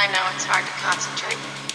I know it's hard to concentrate.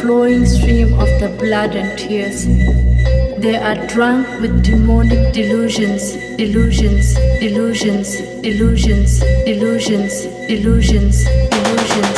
flowing stream of the blood and tears. They are drunk with demonic delusions, delusions, delusions, delusions, delusions, delusions, delusions.